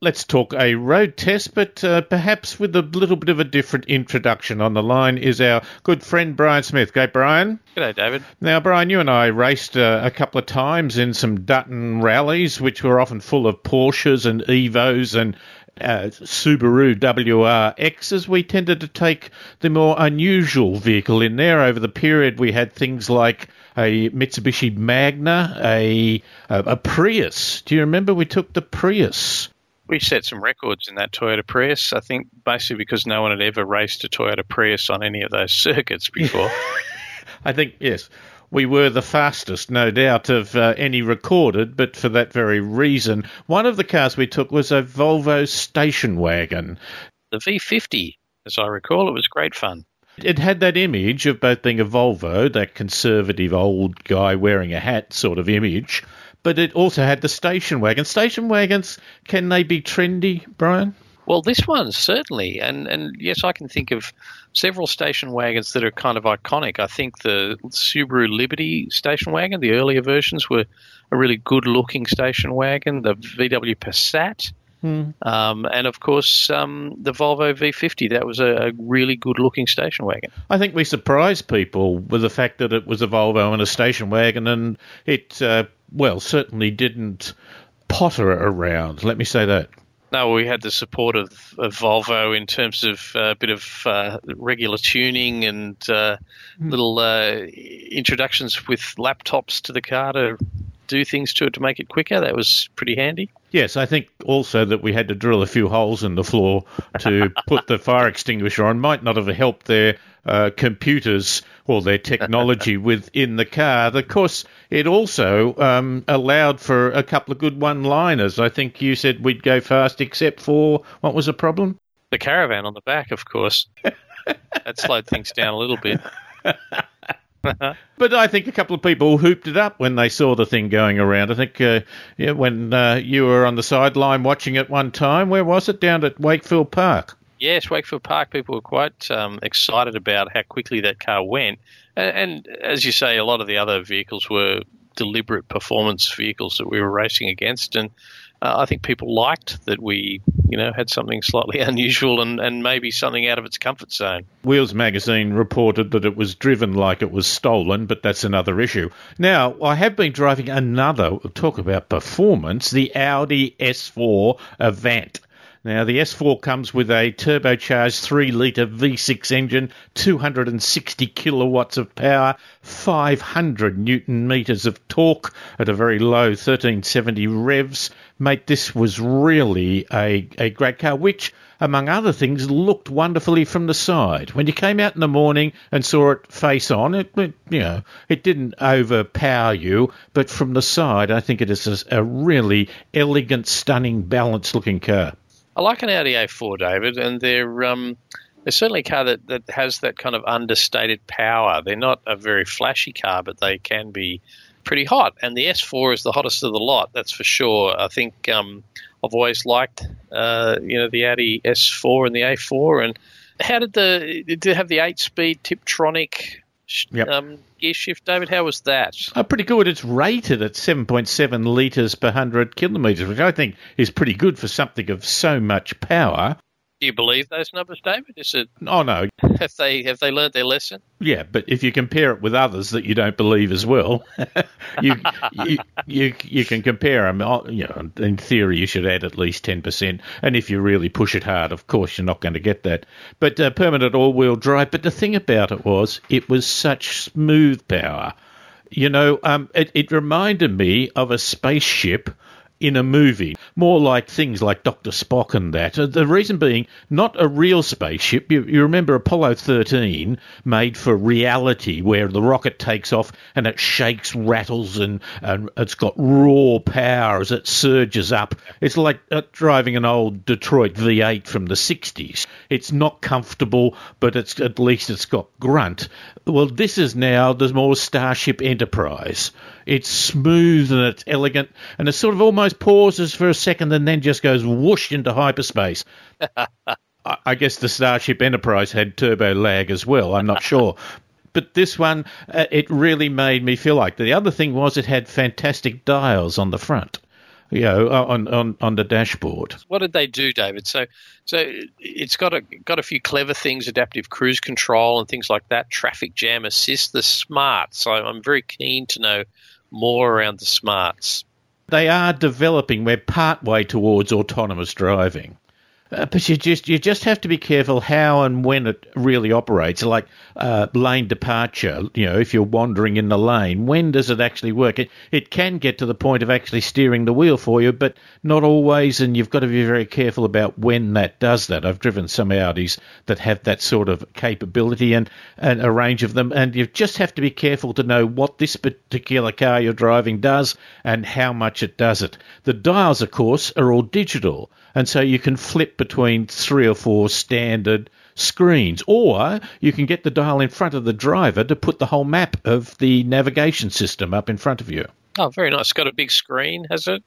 Let's talk a road test, but uh, perhaps with a little bit of a different introduction. On the line is our good friend Brian Smith. Great, Brian. G'day, David. Now, Brian, you and I raced uh, a couple of times in some Dutton rallies, which were often full of Porsches and Evos and uh, Subaru WRXs. We tended to take the more unusual vehicle in there. Over the period, we had things like a Mitsubishi Magna, a, a, a Prius. Do you remember we took the Prius? We set some records in that Toyota Prius, I think, basically because no one had ever raced a Toyota Prius on any of those circuits before. I think, yes. We were the fastest, no doubt, of uh, any recorded, but for that very reason. One of the cars we took was a Volvo station wagon. The V50, as I recall, it was great fun. It had that image of both being a Volvo, that conservative old guy wearing a hat sort of image, but it also had the station wagon. Station wagons, can they be trendy, Brian? Well, this one certainly, and and yes, I can think of several station wagons that are kind of iconic. I think the Subaru Liberty station wagon, the earlier versions, were a really good-looking station wagon. The VW Passat, hmm. um, and of course um, the Volvo V50. That was a, a really good-looking station wagon. I think we surprised people with the fact that it was a Volvo and a station wagon, and it uh, well, certainly didn't potter around. Let me say that. No, we had the support of, of Volvo in terms of uh, a bit of uh, regular tuning and uh, mm. little uh, introductions with laptops to the car to do things to it to make it quicker. That was pretty handy. Yes, I think also that we had to drill a few holes in the floor to put the fire extinguisher on might not have helped their uh, computers or their technology within the car. Of course, it also um, allowed for a couple of good one-liners. I think you said we'd go fast, except for what was the problem? The caravan on the back, of course. that slowed things down a little bit. but I think a couple of people hooped it up when they saw the thing going around. I think uh, yeah, when uh, you were on the sideline watching it one time, where was it? Down at Wakefield Park. Yes, Wakefield Park people were quite um, excited about how quickly that car went. And, and, as you say, a lot of the other vehicles were deliberate performance vehicles that we were racing against. And uh, I think people liked that we, you know, had something slightly unusual and, and maybe something out of its comfort zone. Wheels magazine reported that it was driven like it was stolen, but that's another issue. Now, I have been driving another, talk about performance, the Audi S4 Avant. Now, the S4 comes with a turbocharged 3 litre V6 engine, 260 kilowatts of power, 500 newton meters of torque at a very low 1370 revs. Mate, this was really a, a great car, which, among other things, looked wonderfully from the side. When you came out in the morning and saw it face on, it, it you know, it didn't overpower you, but from the side, I think it is a, a really elegant, stunning, balanced looking car. I like an Audi A4, David, and they're um, they're certainly a car that, that has that kind of understated power. They're not a very flashy car, but they can be pretty hot. And the S4 is the hottest of the lot, that's for sure. I think um, I've always liked uh, you know the Audi S4 and the A4. And how did the did it have the eight speed Tiptronic yep. um, gear shift, David? How was that? Uh, pretty good. It's rated at 7.7 litres per 100 kilometres, which I think is pretty good for something of so much power. Do you believe those numbers, David? Is it? Oh no. Have they have they learned their lesson? Yeah, but if you compare it with others that you don't believe as well, you, you, you you can compare them. Oh, you know, in theory, you should add at least ten percent, and if you really push it hard, of course, you're not going to get that. But uh, permanent all-wheel drive. But the thing about it was, it was such smooth power. You know, um, it, it reminded me of a spaceship in a movie, more like things like Dr. Spock and that. Uh, the reason being, not a real spaceship. You, you, remember Apollo 13 made for reality, where the rocket takes off and it shakes, rattles, and, and it's got raw power as it surges up. It's like uh, driving an old Detroit V8 from the 60s. It's not comfortable, but it's at least it's got grunt. Well, this is now the more Starship Enterprise. It's smooth and it's elegant, and it sort of almost pauses for a second and then just goes whoosh into hyperspace. I guess the Starship Enterprise had turbo lag as well. I'm not sure. But this one, uh, it really made me feel like. The other thing was it had fantastic dials on the front. you know, on, on, on the dashboard. What did they do, David? So, so it's got a got a few clever things: adaptive cruise control and things like that, traffic jam assist, the smart. So I'm very keen to know more around the smarts. They are developing. We're part way towards autonomous driving. Uh, but you just you just have to be careful how and when it really operates. Like uh, lane departure, you know, if you're wandering in the lane, when does it actually work? It it can get to the point of actually steering the wheel for you, but not always. And you've got to be very careful about when that does that. I've driven some Audis that have that sort of capability and and a range of them, and you just have to be careful to know what this particular car you're driving does and how much it does it. The dials, of course, are all digital and so you can flip between three or four standard screens, or you can get the dial in front of the driver to put the whole map of the navigation system up in front of you. Oh, very nice. Got a big screen, has it?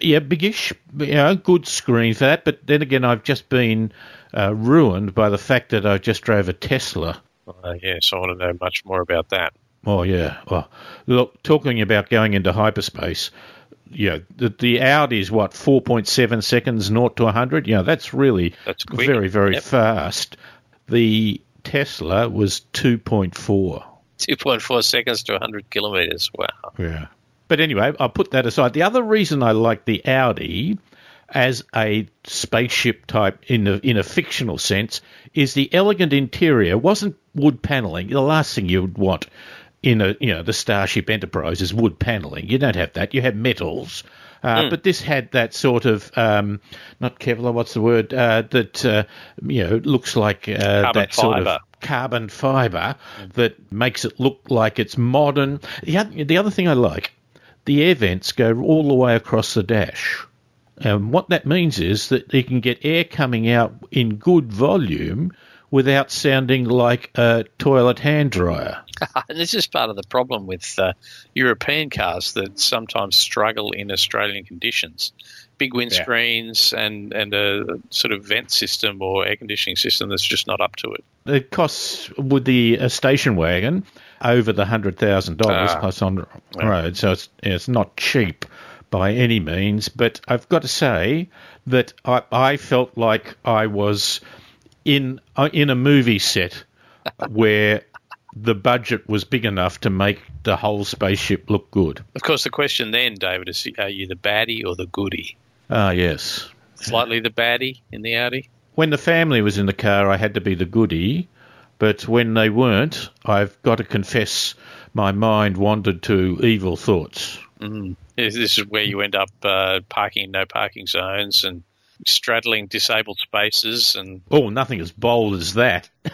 Yeah, biggish. Yeah, good screen for that. But then again, I've just been uh, ruined by the fact that I just drove a Tesla. Uh, yes, I want to know much more about that. Oh yeah. Well, look, talking about going into hyperspace, you know, the, the Audi is what, 4.7 seconds, 0 to 100? You know, that's really that's very, very yep. fast. The Tesla was 2.4. 2.4 seconds to 100 kilometers. Wow. Yeah. But anyway, I'll put that aside. The other reason I like the Audi as a spaceship type in a, in a fictional sense is the elegant interior wasn't wood paneling. The last thing you would want in a you know the Starship Enterprise is wood paneling. You don't have that. You have metals. Uh, mm. But this had that sort of um, not Kevlar. What's the word? Uh, that uh, you know looks like uh, that sort of carbon fiber mm. that makes it look like it's modern. The other, the other thing I like, the air vents go all the way across the dash. And what that means is that you can get air coming out in good volume without sounding like a toilet hand dryer. and this is part of the problem with uh, European cars that sometimes struggle in Australian conditions. Big windscreens yeah. and, and a sort of vent system or air conditioning system that's just not up to it. It costs with the a station wagon over the hundred thousand dollars ah. plus on yeah. road, so it's it's not cheap by any means. But I've got to say that I, I felt like I was in uh, in a movie set where the budget was big enough to make the whole spaceship look good. Of course, the question then, David, is are you the baddie or the goodie? Ah, yes. Slightly the baddie in the Audi? When the family was in the car, I had to be the goodie, but when they weren't, I've got to confess my mind wandered to evil thoughts. Mm. This is where you end up uh, parking in no parking zones and straddling disabled spaces and. Oh, nothing as bold as that.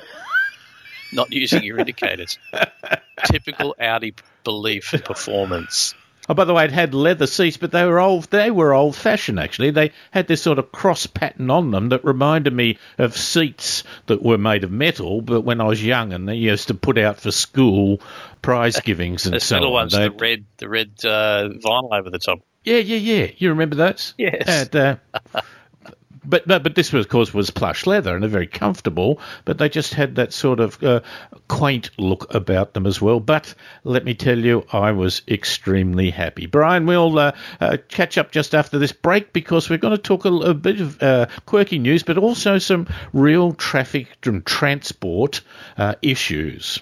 not using your indicators. Typical Audi belief performance. Oh, by the way, it had leather seats, but they were old. They were old-fashioned. Actually, they had this sort of cross pattern on them that reminded me of seats that were made of metal. But when I was young, and they used to put out for school prize givings and the so on. ones, they, the red, the red uh, vinyl over the top. Yeah, yeah, yeah. You remember those? Yes. And, uh, but but this was, of course, was plush leather and they're very comfortable. But they just had that sort of uh, quaint look about them as well. But let me tell you, I was extremely happy. Brian, we'll uh, uh, catch up just after this break because we're going to talk a, a bit of uh, quirky news, but also some real traffic and transport uh, issues.